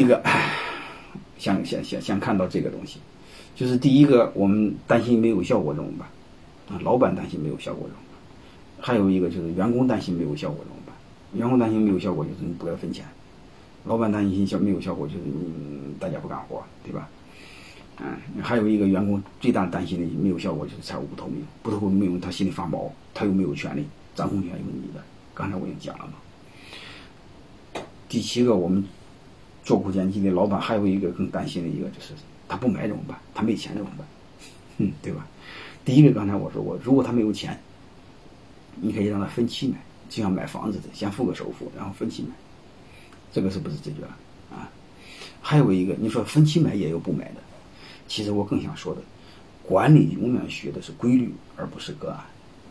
一个想想想想看到这个东西，就是第一个，我们担心没有效果怎么办？啊，老板担心没有效果怎么办？还有一个就是员工担心没有效果怎么办？员工担心没有效果就是你不给他分钱，老板担心效没有效果就是你大家不干活，对吧？嗯，还有一个员工最大担心的没有效果就是财务不透明，不透明他心里发毛，他又没有权利，掌控权有你的。刚才我已经讲了嘛。第七个，我们做股权激励，老板还有一个更担心的一个就是他不买怎么办？他没钱怎么办？嗯，对吧？第一个，刚才我说过，如果他没有钱，你可以让他分期买，就像买房子的，先付个首付，然后分期买，这个是不是解决了啊？还有一个，你说分期买也有不买的。其实我更想说的，管理永远学的是规律，而不是个案。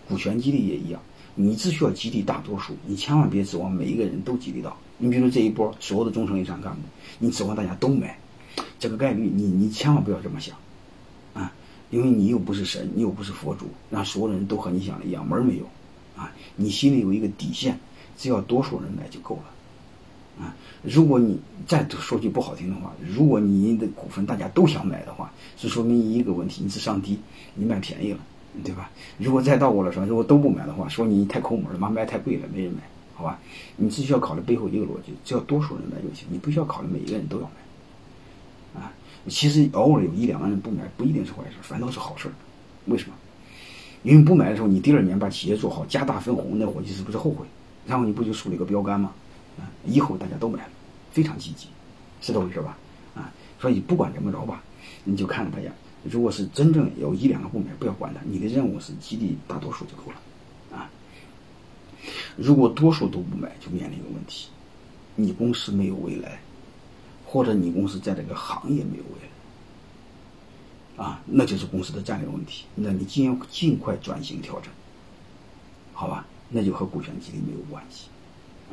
股权激励也一样，你只需要激励大多数，你千万别指望每一个人都激励到。你比如这一波所有的中层以上干部，你指望大家都买，这个概率你你千万不要这么想，啊，因为你又不是神，你又不是佛祖，让所有的人都和你想的一样，门儿没有，啊，你心里有一个底线，只要多数人买就够了。啊，如果你再说句不好听的话，如果你的股份大家都想买的话，是说明一个问题，你智商低，你买便宜了，对吧？如果再倒过来说，如果都不买的话，说你太抠门了，妈卖太贵了，没人买，好吧？你只需要考虑背后一个逻辑，只要多数人买就行，你不需要考虑每一个人都要买。啊，其实偶尔有一两个人不买，不一定是坏事，反倒是好事。为什么？因为不买的时候，你第二年把企业做好，加大分红，那伙计是不是后悔？然后你不就树立一个标杆吗？啊以后大家都买，非常积极，是这回事吧？啊，所以不管怎么着吧，你就看着大家。如果是真正有一两个不买，不要管他，你的任务是激励大多数就够了，啊。如果多数都不买，就面临一个问题：你公司没有未来，或者你公司在这个行业没有未来，啊，那就是公司的战略问题。那你尽尽快转型调整，好吧？那就和股权激励没有关系，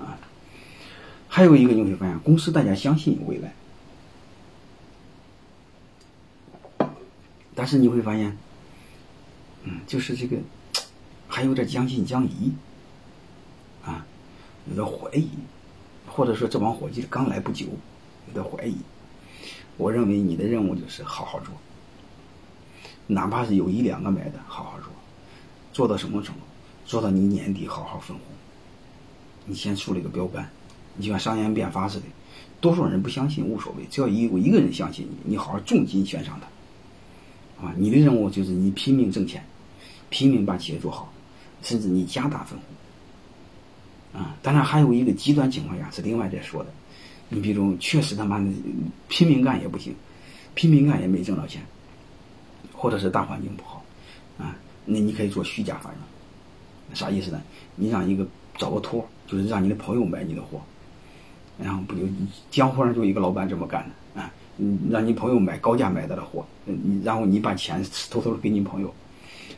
啊。还有一个你会发现，公司大家相信有未来，但是你会发现，嗯，就是这个还有点将信将疑，啊，有点怀疑，或者说这帮伙计刚来不久，有点怀疑。我认为你的任务就是好好做，哪怕是有一两个买的，好好做，做到什么程度？做到你年底好好分红，你先树立个标杆。你就像商鞅变法似的，多数人不相信无所谓，只要一有一个人相信你，你好好重金悬赏他，啊，你的任务就是你拼命挣钱，拼命把企业做好，甚至你加大分红，啊，当然还有一个极端情况下是另外再说的，你比如确实他妈的拼命干也不行，拼命干也没挣到钱，或者是大环境不好，啊，那你可以做虚假繁荣，啥意思呢？你让一个找个托，就是让你的朋友买你的货。然后不就江湖上就一个老板这么干的？嗯，让你朋友买高价买到的货，嗯，然后你把钱偷偷的给你朋友，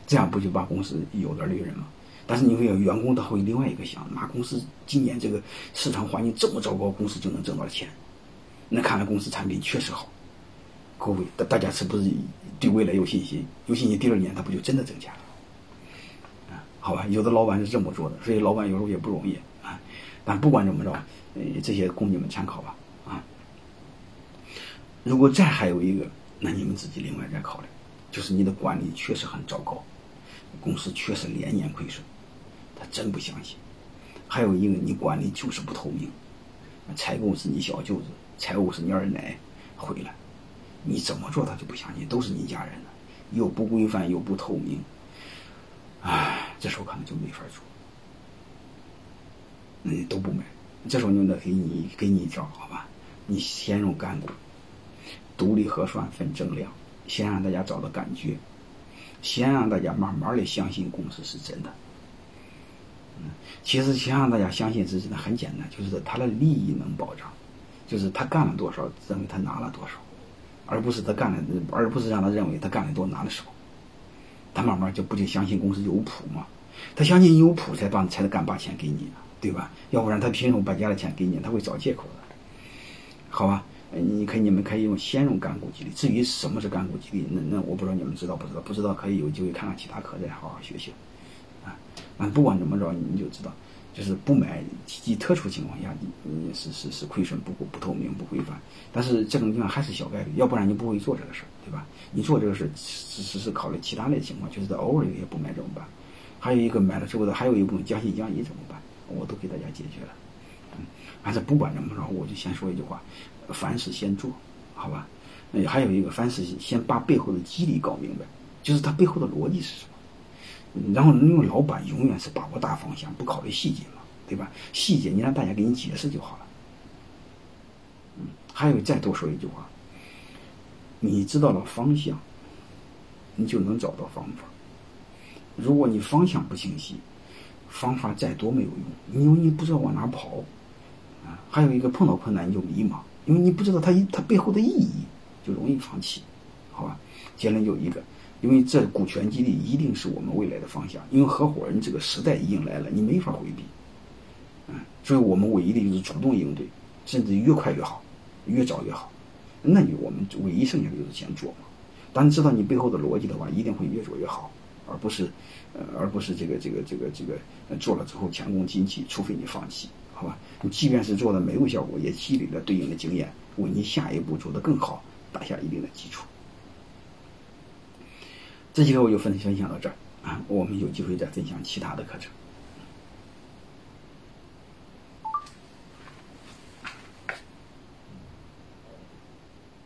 这样不就把公司有点利润吗？但是你会有员工他会另外一个想，那公司今年这个市场环境这么糟糕，公司就能挣到钱，那看来公司产品确实好。各位，大大家是不是对未来有信心？有信心，第二年他不就真的挣钱了？啊，好吧，有的老板是这么做的，所以老板有时候也不容易啊。但不管怎么着。呃，这些供你们参考吧，如果再还有一个，那你们自己另外再考虑，就是你的管理确实很糟糕，公司确实连年亏损，他真不相信。还有一个，你管理就是不透明，采购是你小舅子，财务是你二奶回来，你怎么做他就不相信，都是你家人的，又不规范又不透明，唉，这时候可能就没法做，那你都不买。这时候就得给你给你一招，好吧？你先用干股，独立核算分增量，先让大家找到感觉，先让大家慢慢的相信公司是真的。嗯，其实先让大家相信是真的很简单，就是他的利益能保障，就是他干了多少，认为他拿了多少，而不是他干了，而不是让他认为他干的多拿的少。他慢慢就不就相信公司有谱吗？他相信有谱才把才敢把钱给你。对吧？要不然他凭什么把家的钱给你？他会找借口的，好吧？你可以，你们可以用先用干股激励。至于什么是干股激励，那那我不知道你们知道不知道？不知道可以有机会看看其他课，再好好学习。啊，反正不管怎么着，你们就知道，就是不买极特殊情况下，你你是是是亏损不不透明不规范，但是这种情况还是小概率，要不然你不会做这个事儿，对吧？你做这个事儿只是是考虑其他的情况，就是在偶尔有些不买怎么办？还有一个买了之后的，还有一部分降息降息怎么办？我都给大家解决了。反正不管怎么着，我就先说一句话：凡事先做，好吧？那还有一个，凡事先把背后的机理搞明白，就是它背后的逻辑是什么。然后，因为老板永远是把握大方向，不考虑细节嘛，对吧？细节你让大家给你解释就好了。嗯，还有再多说一句话，你知道了方向，你就能找到方法。如果你方向不清晰，方法再多没有用，因为你不知道往哪跑。还有一个碰到困难你就迷茫，因为你不知道它它背后的意义，就容易放弃，好吧？结论就一个。因为这股权激励一定是我们未来的方向，因为合伙人这个时代已经来了，你没法回避，嗯，所以我们唯一的就是主动应对，甚至越快越好，越早越好。那你我们唯一剩下的就是先做嘛。当你知道你背后的逻辑的话，一定会越做越好，而不是，呃，而不是这个这个这个这个做了之后前功尽弃，除非你放弃，好吧？你即便是做的没有效果，也积累了对应的经验，为你下一步做得更好打下一定的基础。这节课我就分分享到这儿啊，我们有机会再分享其他的课程。